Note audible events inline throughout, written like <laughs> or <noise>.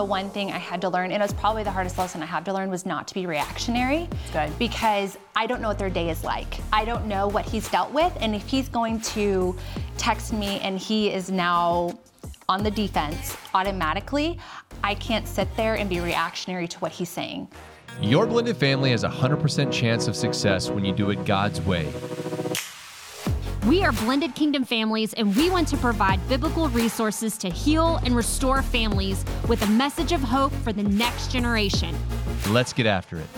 the one thing I had to learn, and it was probably the hardest lesson I had to learn, was not to be reactionary. Good. Because I don't know what their day is like. I don't know what he's dealt with, and if he's going to text me and he is now on the defense automatically, I can't sit there and be reactionary to what he's saying. Your blended family has a 100% chance of success when you do it God's way. We are Blended Kingdom families, and we want to provide biblical resources to heal and restore families with a message of hope for the next generation. Let's get after it.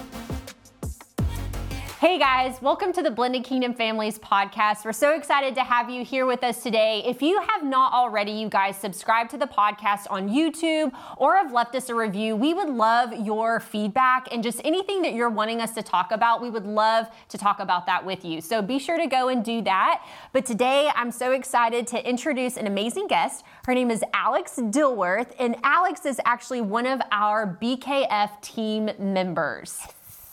Hey guys, welcome to the Blended Kingdom Families podcast. We're so excited to have you here with us today. If you have not already, you guys subscribe to the podcast on YouTube or have left us a review, we would love your feedback and just anything that you're wanting us to talk about. We would love to talk about that with you. So be sure to go and do that. But today, I'm so excited to introduce an amazing guest. Her name is Alex Dilworth, and Alex is actually one of our BKF team members.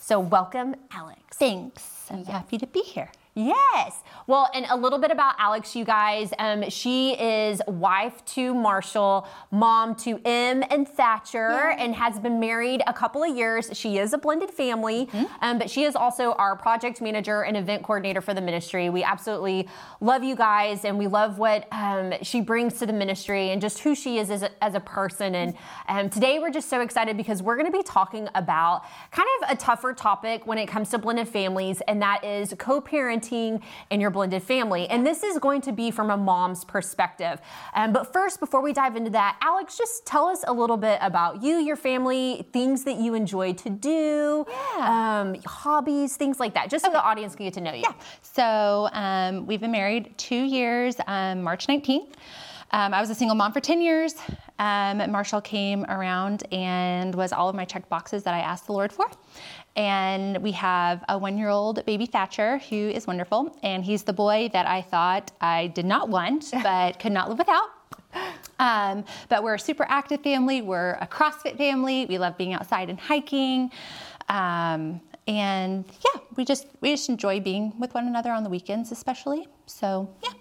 So welcome, Alex. Thanks. I'm happy to be here. Yes. Well, and a little bit about Alex, you guys. Um, she is wife to Marshall, mom to M and Thatcher, and has been married a couple of years. She is a blended family, mm-hmm. um, but she is also our project manager and event coordinator for the ministry. We absolutely love you guys, and we love what um, she brings to the ministry and just who she is as a, as a person. And um, today we're just so excited because we're going to be talking about kind of a tougher topic when it comes to blended families, and that is co parenting parenting in your blended family. And this is going to be from a mom's perspective. Um, but first, before we dive into that, Alex, just tell us a little bit about you, your family, things that you enjoy to do, yeah. um, hobbies, things like that, just so the audience can get to know you. Yeah. So um, we've been married two years, um, March 19th. Um, I was a single mom for 10 years. Um, Marshall came around and was all of my check boxes that I asked the Lord for. And we have a one year old baby Thatcher who is wonderful. And he's the boy that I thought I did not want, <laughs> but could not live without. Um, but we're a super active family. We're a CrossFit family. We love being outside and hiking. Um, and yeah, we just we just enjoy being with one another on the weekends, especially. So yeah.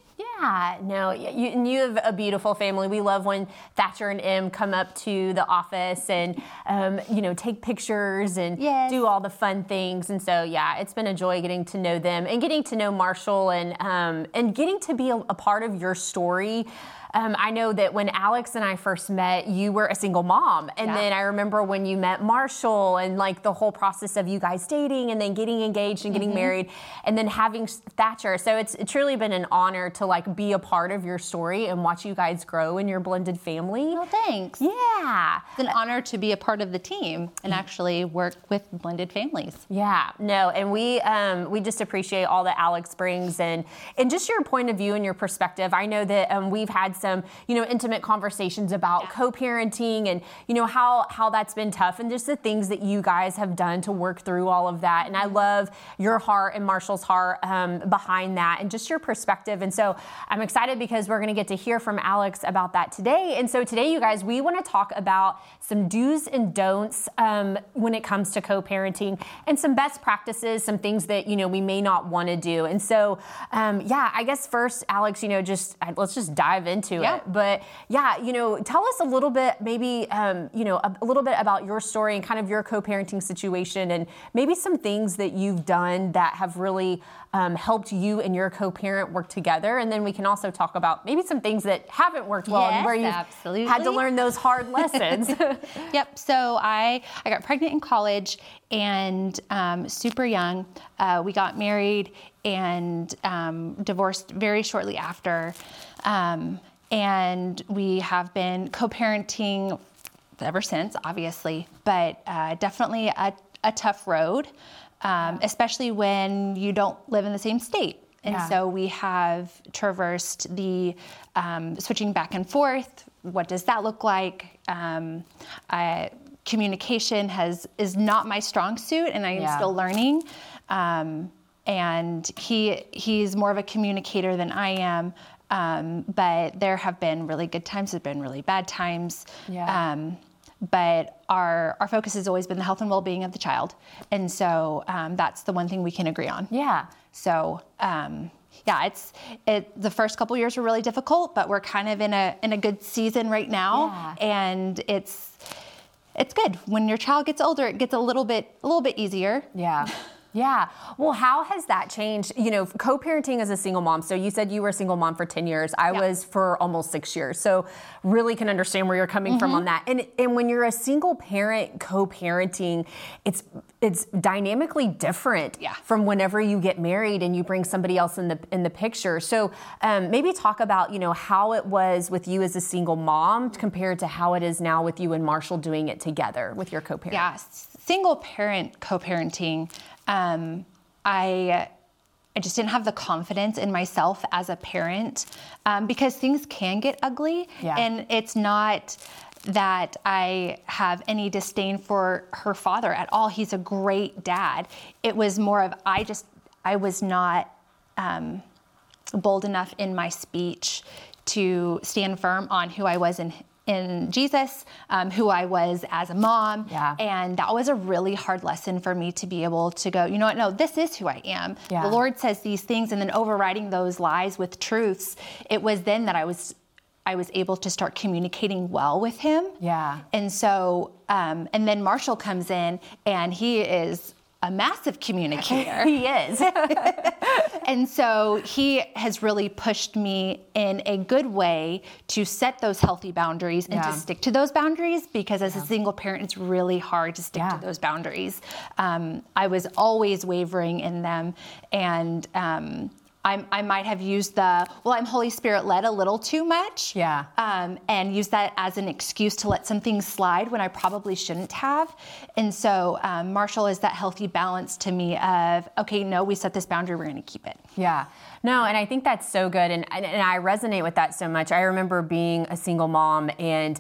Yeah, no, you, you have a beautiful family. We love when Thatcher and Em come up to the office and, um, you know, take pictures and yes. do all the fun things. And so, yeah, it's been a joy getting to know them and getting to know Marshall and um, and getting to be a, a part of your story. Um, I know that when Alex and I first met, you were a single mom. And yeah. then I remember when you met Marshall and like the whole process of you guys dating and then getting engaged and getting mm-hmm. married and then having Thatcher. So it's, truly been an honor to like be a part of your story and watch you guys grow in your blended family. Well, thanks. Yeah. It's an honor to be a part of the team and actually work with blended families. Yeah, no, and we um, we just appreciate all that Alex brings and and just your point of view and your perspective. I know that um, we've had some, you know, intimate conversations about yeah. co-parenting and, you know, how, how that's been tough and just the things that you guys have done to work through all of that. And I love your heart and Marshall's heart um, behind that and just your perspective. And so I'm excited because we're going to get to hear from Alex about that today. And so today, you guys, we want to talk about some do's and don'ts um, when it comes to co-parenting and some best practices, some things that, you know, we may not want to do. And so, um, yeah, I guess first, Alex, you know, just let's just dive into into yeah. it. But yeah, you know, tell us a little bit, maybe, um, you know, a, a, little bit about your story and kind of your co-parenting situation, and maybe some things that you've done that have really um, helped you and your co-parent work together. And then we can also talk about maybe some things that haven't worked well yes, and where you had to learn those hard <laughs> lessons. <laughs> yep. So I I got pregnant in college and um, super young. Uh, we got married and um, divorced very shortly after. Um, and we have been co parenting ever since, obviously, but uh, definitely a, a, tough road, um, especially when you don't live in the same state. And yeah. so we have traversed the um, switching back and forth. What does that look like? Um, I, communication has is not my strong suit, and I am yeah. still learning. Um, and he he's more of a communicator than I am. Um, but there have been really good times, there have been really bad times. Yeah. Um, but our our focus has always been the health and well-being of the child, and so um, that's the one thing we can agree on. Yeah. So um, yeah, it's it. The first couple years were really difficult, but we're kind of in a in a good season right now, yeah. and it's it's good. When your child gets older, it gets a little bit a little bit easier. Yeah. <laughs> Yeah. Well, how has that changed? You know, co parenting as a single mom. So you said you were a single mom for 10 years. I yeah. was for almost six years. So really can understand where you're coming mm-hmm. from on that. And, and when you're a single parent co parenting, it's it's dynamically different yeah. from whenever you get married and you bring somebody else in the in the picture. So um, maybe talk about you know how it was with you as a single mom compared to how it is now with you and Marshall doing it together with your co-parent. Yeah, single parent co-parenting um, I I just didn't have the confidence in myself as a parent um, because things can get ugly, yeah. and it's not that I have any disdain for her father at all. He's a great dad. It was more of I just I was not um, bold enough in my speech to stand firm on who I was in in Jesus, um, who I was as a mom. Yeah. And that was a really hard lesson for me to be able to go, you know what, no, this is who I am. Yeah. The Lord says these things, and then overriding those lies with truths. It was then that I was. I was able to start communicating well with him. Yeah. And so, um, and then Marshall comes in and he is a massive communicator. <laughs> he is. <laughs> and so he has really pushed me in a good way to set those healthy boundaries and yeah. to stick to those boundaries because as yeah. a single parent, it's really hard to stick yeah. to those boundaries. Um, I was always wavering in them. And, um, I, I might have used the, well, I'm Holy Spirit led a little too much. Yeah. Um, and use that as an excuse to let some things slide when I probably shouldn't have. And so um, Marshall is that healthy balance to me of, okay, no, we set this boundary, we're going to keep it. Yeah. No, and I think that's so good. And, and, and I resonate with that so much. I remember being a single mom and,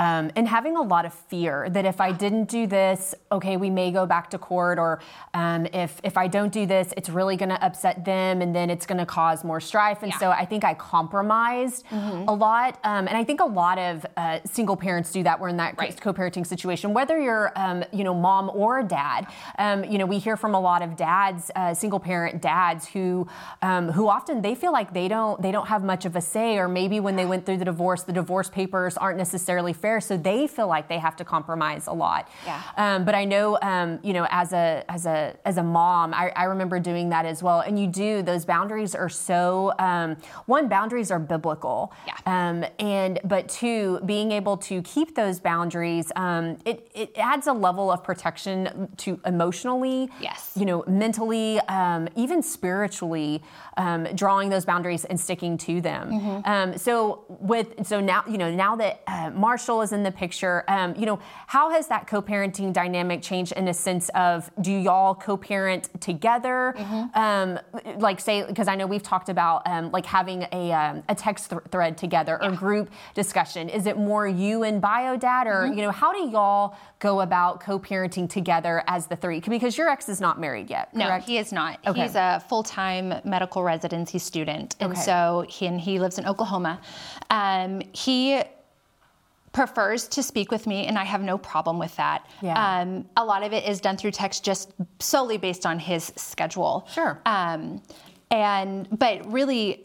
um, and having a lot of fear that if I didn't do this, okay, we may go back to court, or um, if if I don't do this, it's really going to upset them, and then it's going to cause more strife. And yeah. so I think I compromised mm-hmm. a lot, um, and I think a lot of uh, single parents do that. We're in that right. co-parenting situation, whether you're um, you know mom or dad. Um, you know, we hear from a lot of dads, uh, single parent dads, who um, who often they feel like they don't they don't have much of a say, or maybe when they went through the divorce, the divorce papers aren't necessarily fair, so they feel like they have to compromise a lot. Yeah. Um, but I know, um, you know, as a as a as a mom, I, I, remember doing that as well. And you do; those boundaries are so. Um, one, boundaries are biblical. Yeah. Um, and but two, being able to keep those boundaries, um, it it adds a level of protection to emotionally. Yes. You know, mentally, um, even spiritually, drawing those boundaries and sticking to them. Mm-hmm. so with so now you know now that uh, Marshall Marshall is in the picture. Um, you know, how has that co-parenting dynamic changed in a sense of do y'all co-parent together? Mm-hmm. Um, like say, because I know we've talked about um, like having a, um, a text th- thread together or yeah. group discussion. Is it more you and bio dad, or mm-hmm. you know, how do y'all go about co-parenting together as the three? Because your ex is not married yet. Correct? No, he is not. Okay. He's a full-time medical residency student, and okay. so he and he lives in Oklahoma. Um, he prefers to speak with me, and I have no problem with that. Yeah. Um, a lot of it is done through text, just solely based on his schedule. Sure. Um, and but really,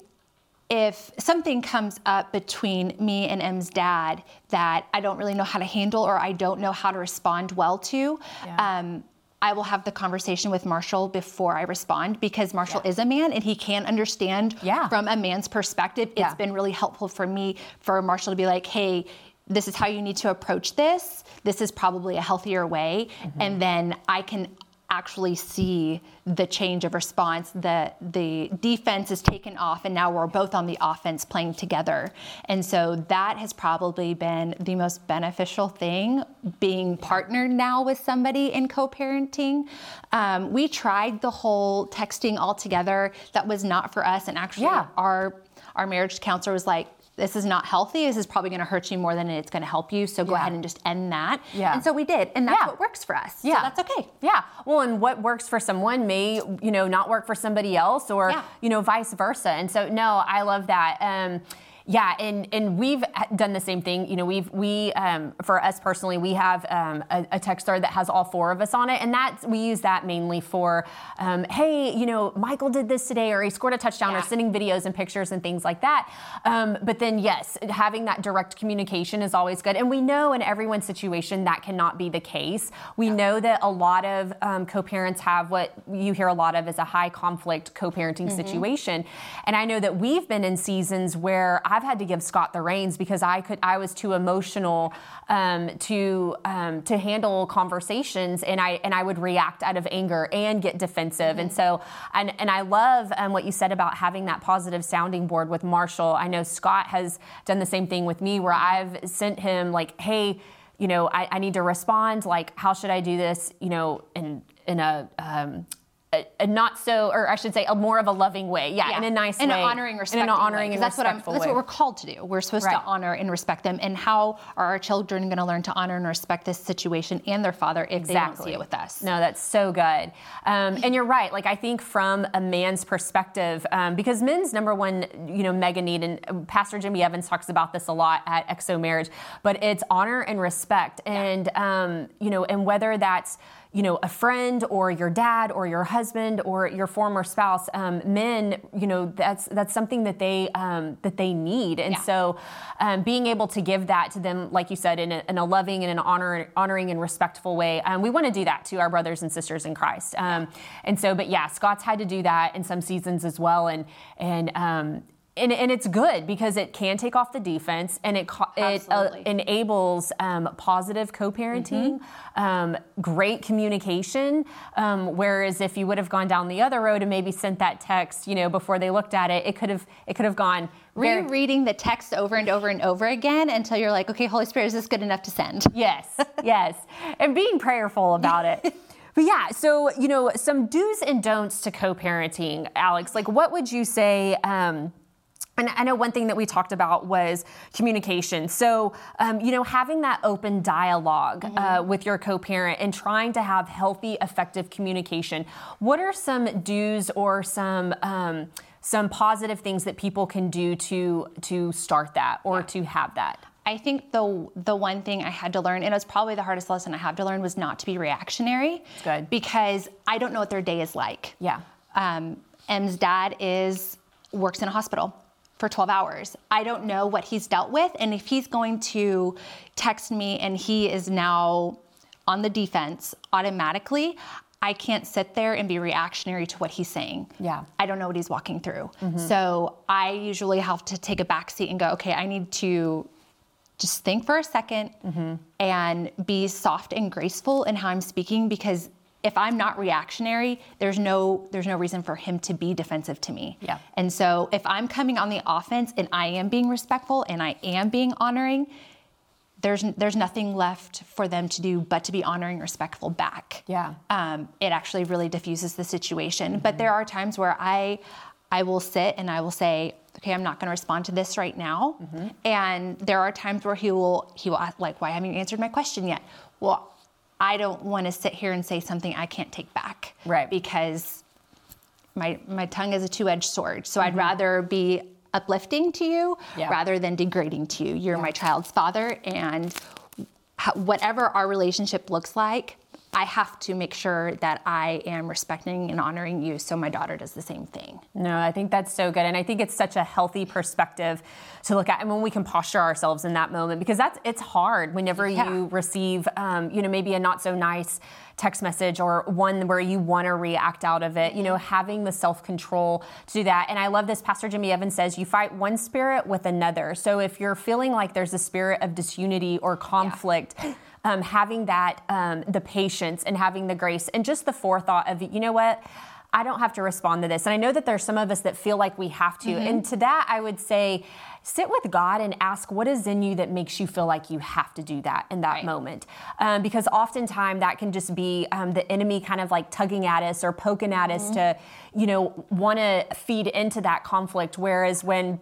if something comes up between me and M's dad that I don't really know how to handle or I don't know how to respond well to, yeah. um, I will have the conversation with Marshall before I respond because Marshall yeah. is a man and he can understand yeah. from a man's perspective. It's yeah. been really helpful for me for Marshall to be like, hey, this is how you need to approach this. This is probably a healthier way. Mm-hmm. And then I can actually see the change of response. that the defense is taken off and now we're both on the offense playing together. And so that has probably been the most beneficial thing being partnered now with somebody in co-parenting. Um, we tried the whole texting all together. That was not for us. And actually yeah. our our marriage counselor was like, this is not healthy. This is probably going to hurt you more than it's going to help you. So go yeah. ahead and just end that. Yeah. And so we did, and that's yeah. what works for us. Yeah, so that's okay. Yeah. Well, and what works for someone may you know not work for somebody else, or yeah. you know vice versa. And so no, I love that. Um, Yeah, and and we've done the same thing. You know, we've we um, for us personally, we have um, a, a text thread that has all four of us on it, and that we use that mainly for, um, hey, you know, Michael did this today, or he scored a touchdown, Yeah. or sending videos and pictures and things like that. Um, but then, yes, having that direct communication is always good, and we know in everyone's situation that cannot be the case. We know that a lot of um, co-parents have what you hear a lot of is a high conflict co-parenting situation, and I know that we've been in seasons where I've had to give Scott the reins because I could I was too emotional um, to um, to handle conversations, and I and I would react out of anger and get defensive, and so and and I love um, what you said about having that positive sounding board with Marshall. I know Scott has done the same thing with me, where I've sent him like, hey. You know, I, I need to respond. Like, how should I do this? You know, in in a um, a, a not so, or I should say, a more of a loving way. Yeah, in a nice in way, an honoring, respecting in an honoring way, that's what I'm. respectful That's what we're called to do. We're supposed Right. to honor and respect them. And how are our children going to learn to honor and respect this situation and their father if they don't see it with us? No, that's so good. Um, and you're right. Like I think from a man's perspective, um, because men's number one, you know, mega need, and Pastor Jimmy Evans talks about this a lot at XO Marriage, but it's honor and respect, and um, you know, and whether that's you know, a friend or your dad or your husband or your former spouse, um, men, you know, that's that's something that they um, that they need, and Yeah. so um, being able to give that to them, like you said, in a, in a loving and an honor, honoring and respectful way, um, we want to do that to our brothers and sisters in Christ. Um, and so, but yeah, Scott's had to do that in some seasons as well, and and. And, and it's good because it can take off the defense and it it uh, enables um, positive co-parenting, um, great communication. Um, whereas if you would have gone down the other road and maybe sent that text, you know, before they looked at it, it could have it could have gone Rereading the text over and over and over again until you're like, okay, Holy Spirit, is this good enough to send? <laughs> Yes, yes. And being prayerful about it. <laughs> But yeah, so, you know, some do's and don'ts to co parenting, Alex. Like, what would you say? Um, and I know one thing that we talked about was communication. So, um, you know, having that open dialog uh, with your co parent and trying to have healthy, effective communication. What are some do's or some. Um, some positive things that people can do to to start that or to have that. I think the the one thing I had to learn, and it was probably the hardest lesson I had to learn, was not to be reactionary. Good. Because I don't know what their day is like. Yeah. Um, M's dad is works in a hospital for 12 hours. I don't know what he's dealt with, and if he's going to text me and he is now on the defense automatically, I can't sit there and be reactionary to what he's saying. Yeah. I don't know what he's walking through. Mm-hmm. So I usually have to take a back seat and go, okay, I need to just think for a 2nd mm-hmm. and be soft and graceful in how I'm speaking because if I'm not reactionary, there's no there's no reason for him to be defensive to me. Yeah. And so if I'm coming on the offense and I am being respectful and I am being honoring, there's there's nothing left for them to do but to be honoring, respectful back. Yeah. Um, it actually really diffuses the situation. But there are times where I I will sit and I will say, okay, I'm not going to respond to this right now. And there are times where he will he will ask, like, why haven't you answered my question yet? Well, I don't want to sit here and say something I can't take back. Right. Because my my tongue is a two-edged sword. So I'd mm-hmm. rather be uplifting to you Yeah. rather than degrading to you. You're my child's father and whatever our relationship looks like, I have to make sure that I am respecting and honoring you so my daughter does the same thing. No, I think that's so good. And I think it's such a healthy perspective to look at. And when we can posture ourselves in that moment, because that's it's hard whenever Yeah. you receive, um, you know, maybe a not so nice text message or one where you want to react out of it, you know, having the self control to do that. And I love this. Pastor Jimmy Evans says, you fight one spirit with another. So if you're feeling like there's a spirit of disunity or conflict, um, having that, um, the patience and having the grace and just the forethought of, you know what? I don't have to respond to this. And I know that there's some of us that feel like we have to. And to that, I would say, sit with God and ask what is in you that makes you feel like you have to do that in that Right. moment. Um, because oftentimes that can just be um, the enemy kind of like tugging at us or poking at us to, you know, want to feed into that conflict. Whereas when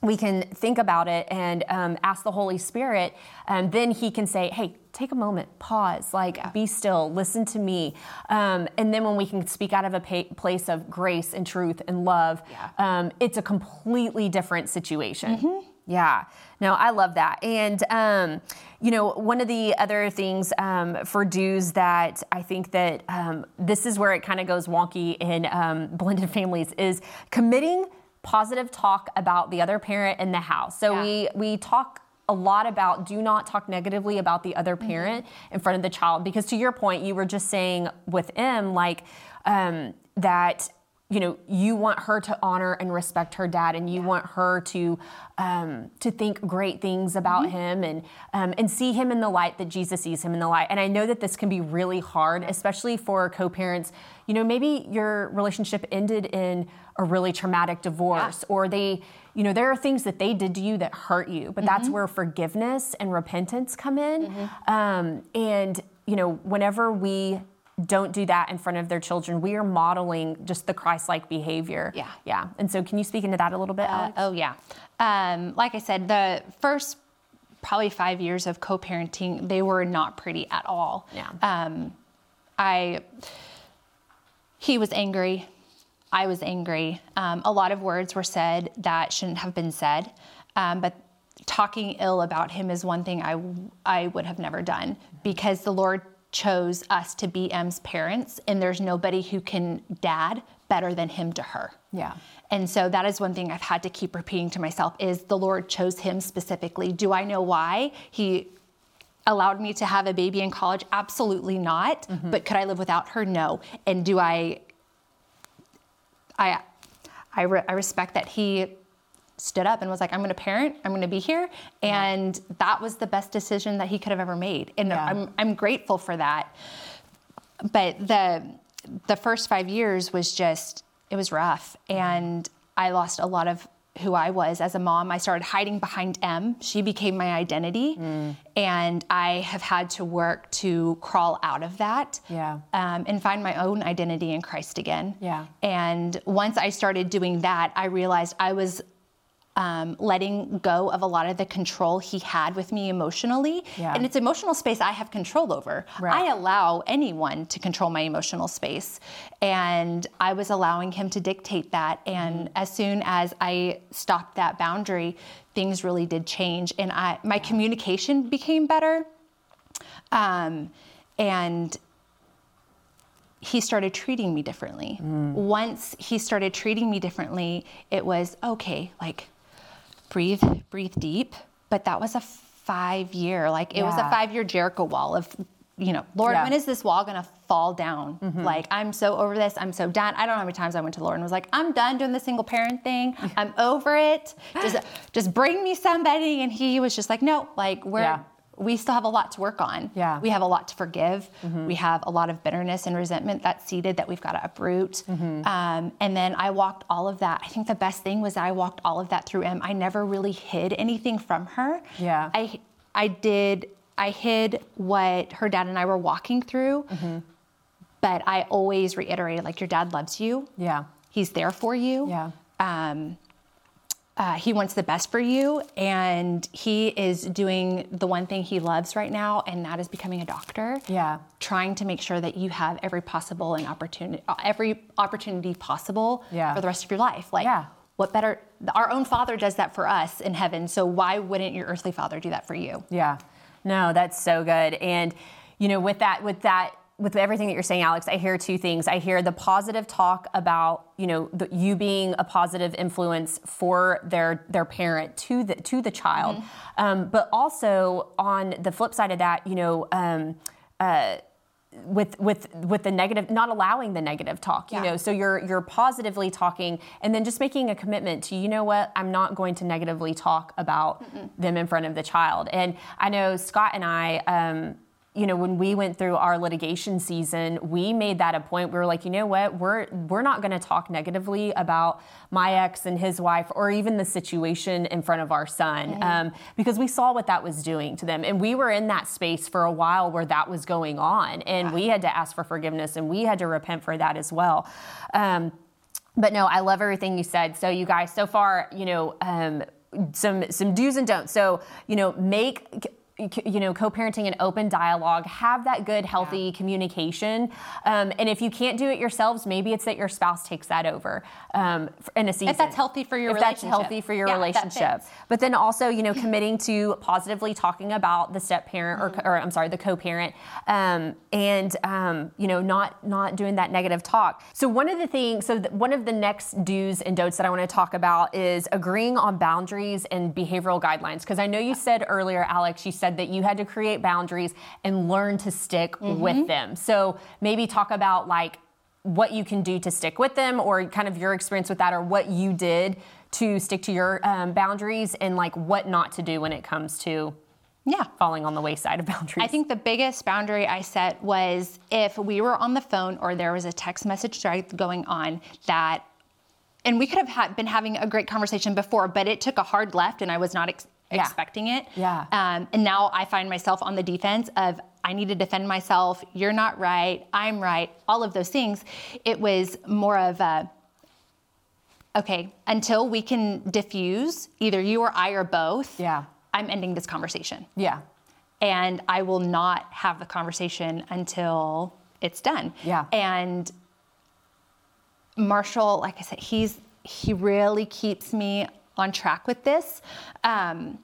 we can think about it and um, ask the Holy Spirit, and then He can say, hey, take a moment, pause, like be still, listen to me. Um, and then when we can speak out of a pa- place of grace and truth and love, Yeah. um, it's a completely different situation. Yeah. No, I love that. And, um, you know, one of the other things um, for do's that I think that um, this is where it kind of goes wonky in um, blended families is committing positive talk about the other parent in the house. So Yeah. we we talk a lot about do not talk negatively about the other parent in front of the child because to your point you were just saying with M like um, that you know you want her to honor and respect her dad and you want her to um, to think great things about him and um, and see him in the light that Jesus sees him in the light. And I know that this can be really hard especially for co-parents. You know maybe your relationship ended in a really traumatic divorce or they you know there are things that they did to you that hurt you but that's where forgiveness and repentance come in. Um, and you know whenever we don't do that in front of their children we are modeling just the christ-like behavior Yeah. yeah and so can you speak into that a little bit Uh, Alex? oh yeah. Um, like I said, the first probably five years of co-parenting, they were not pretty at all. Yeah. Um, I. He was angry. I was angry. Um, a lot of words were said that shouldn't have been said, um, but talking ill about him is one thing I I would have never done because the Lord chose us to be M's parents, and there's nobody who can dad better than him to her. Yeah. And so that is one thing I've had to keep repeating to myself is the Lord chose him specifically. Do I know why? He allowed me to have a baby in college? Absolutely not. Mm-hmm. But could I live without her? No. And do I I I, re- I respect that he stood up and was like, I'm going to parent, I'm going to be here. And that was the best decision that he could have ever made. And Yeah. I'm, I'm grateful for that. But the, the first five years was just, it was rough. And I lost a lot of who I was as a mom. I started hiding behind M. She became my identity. And I have had to work to crawl out of that Yeah. um, and find my own identity in Christ again. Yeah. And once I started doing that, I realized I was um, letting go of a lot of the control he had with me emotionally. Yeah. And it's emotional space I have control over. Right. I allow anyone to control my emotional space. And I was allowing him to dictate that. And Mm-hmm. as soon as I stopped that boundary, things really did change. And I, my communication became better. Um, and he started treating me differently. Once he started treating me differently, it was okay, like breathe, breathe deep. But that was a five year, like it was a five year Jericho wall of, you know, Lord, Yeah. when is this wall gonna fall down? Mm-hmm. Like, I'm so over this. I'm so done. I don't know how many times I went to Lord and was like, I'm done doing the single parent thing. <laughs> I'm over it. Just, just bring me somebody. And he was just like, no, like we're, Yeah. We still have a lot to work on. Yeah. Mm-hmm. We have a lot to forgive. We have a lot of bitterness and resentment that's seeded that we've got to uproot. Mm-hmm. Um, and then I walked all of that. I think the best thing was I walked all of that through M. I never really hid anything from her. Yeah. I I did. I hid what her dad and I were walking through. Mm-hmm. But I always reiterated, like, your dad loves you. Yeah. He's there for you. Yeah. Um, uh, he wants the best for you, and he is doing the one thing he loves right now, and that is becoming a doctor. Yeah. Trying to make sure that you have every possible and opportunity, every opportunity possible Yeah. for the rest of your life. Like, Yeah. what better? Our own Father does that for us in heaven, so why wouldn't your earthly Father do that for you? Yeah. No, that's so good. And you know, with that, with that, with everything that you're saying, Alex, I hear two things. I hear the positive talk about you know the, you being a positive influence for their their parent to the to the child, um, but also on the flip side of that, you know. Um, uh, with with with the negative not allowing the negative talk you Yeah. know so you're you're positively talking and then just making a commitment to you know what i'm not going to negatively talk about them in front of the child and i know scott and i um, you know when we went through our litigation season we made that a point. We were like you know what? We're we're not going to talk negatively about my ex and his wife or even the situation in front of our son um, because we saw what that was doing to them. And we were in that space for a while where that was going on and we had to ask for forgiveness and we had to repent for that as well. Um, but no, I love everything you said. So you guys, so far, you know, um, some some do's and don'ts. So you know, make you know, co-parenting and open dialogue. Have that good, healthy yeah. communication. Um, and if you can't do it yourselves, maybe it's that your spouse takes that over um, in a season. If that's healthy for your if relationship. that's healthy for your yeah, relationship. But then also, you know, committing to positively talking about the step parent mm-hmm. or, or, I'm sorry, the co-parent, um, and um, you know, not not doing that negative talk. So one of the things, so th- one of the next do's and don'ts that I want to talk about is agreeing on boundaries and behavioral guidelines. Because I know you said earlier, Alex, you said that you had to create boundaries and learn to stick mm-hmm. with them. So maybe talk about like what you can do to stick with them or kind of your experience with that or what you did to stick to your um, boundaries and like what not to do when it comes to yeah falling on the wayside of boundaries i think the biggest boundary i set was if we were on the phone or there was a text message going on that and we could have had, been having a great conversation before but it took a hard left and i was not ex- yeah. expecting it yeah um, and now i find myself on the defense of I need to defend myself. You're not right. I'm right. All of those things. It was more of a, okay, until we can diffuse, either you or I or both. Yeah. I'm ending this conversation. Yeah. And I will not have the conversation until it's done. Yeah. And Marshall, like I said, he's he really keeps me on track with this. Um,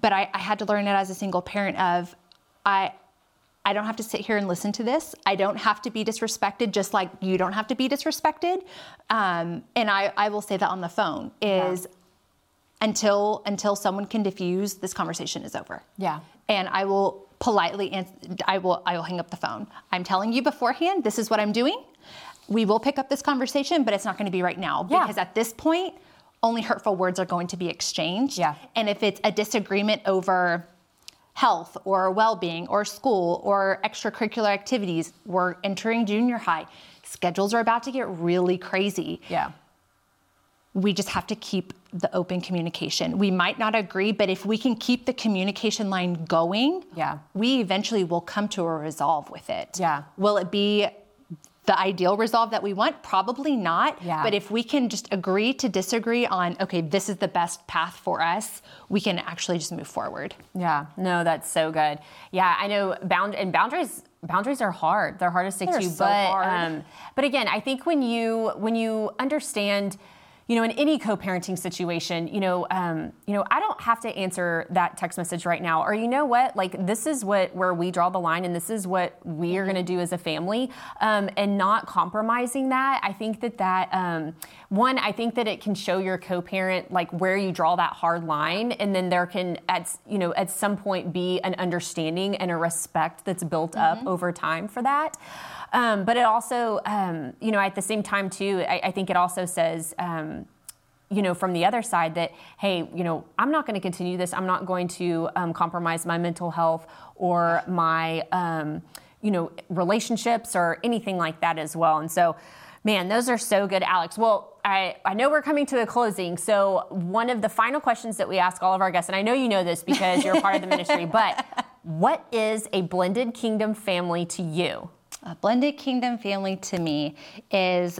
but I, I had to learn it as a single parent of I I don't have to sit here and listen to this. I don't have to be disrespected, just like you don't have to be disrespected. Um, and I, I will say that on the phone is yeah. until until someone can diffuse, this conversation is over. Yeah. And I will politely answer, I will I will hang up the phone. I'm telling you beforehand, this is what I'm doing. We will pick up this conversation, but it's not going to be right now yeah. because at this point, only hurtful words are going to be exchanged. Yeah. And if it's a disagreement over health or well-being or school or extracurricular activities. We're entering junior high. Schedules are about to get really crazy. Yeah. We just have to keep the open communication. We might not agree, but if we can keep the communication line going, yeah. we eventually will come to a resolve with it. Yeah. Will it be the ideal resolve that we want? Probably not. Yeah. But if we can just agree to disagree on, okay, this is the best path for us, we can actually just move forward. Yeah. No, that's so good. Yeah, I know bound and boundaries boundaries are hard. They're hard to stick They're to. So but hard. Um, but again, I think when you when you understand you know, in any co-parenting situation, you know, um, you know, I don't have to answer that text message right now. Or you know what, like this is what where we draw the line, and this is what we are going to do as a family, um, and not compromising that. I think that that um, one, I think that it can show your co-parent like where you draw that hard line, and then there can at you know at some point be an understanding and a respect that's built mm-hmm. up over time for that. Um, but it also, um, you know, at the same time too, I, I think it also says, um, you know, from the other side that, hey, you know, I'm not going to continue this. I'm not going to um, compromise my mental health or my, um, you know, relationships or anything like that as well. And so, man, those are so good, Alex. Well, I, I know we're coming to a closing. So, one of the final questions that we ask all of our guests, and I know you know this because you're part of the ministry, <laughs> but what is a blended kingdom family to you? A blended kingdom family to me is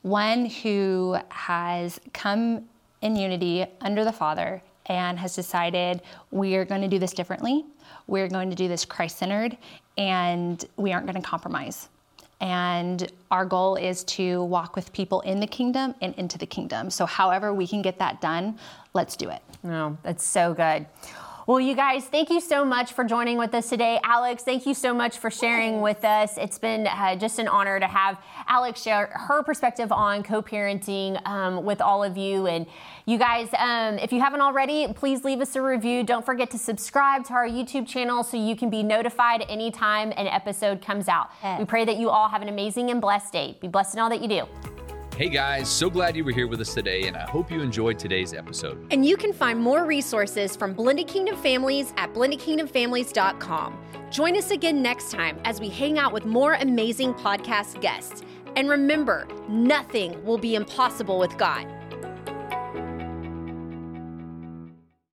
one who has come in unity under the Father and has decided we are going to do this differently. We're going to do this Christ centered, and we aren't going to compromise. And our goal is to walk with people in the kingdom and into the kingdom. So, however, we can get that done, let's do it. No, that's so good. Well, you guys, thank you so much for joining with us today. Alex, thank you so much for sharing with us. It's been uh, just an honor to have Alex share her perspective on co parenting um, with all of you. And you guys, um, if you haven't already, please leave us a review. Don't forget to subscribe to our YouTube channel so you can be notified anytime an episode comes out. Yes. We pray that you all have an amazing and blessed day. Be blessed in all that you do. Hey guys, so glad you were here with us today, and I hope you enjoyed today's episode. And you can find more resources from Blended Kingdom Families at blendedkingdomfamilies.com. Join us again next time as we hang out with more amazing podcast guests. And remember, nothing will be impossible with God.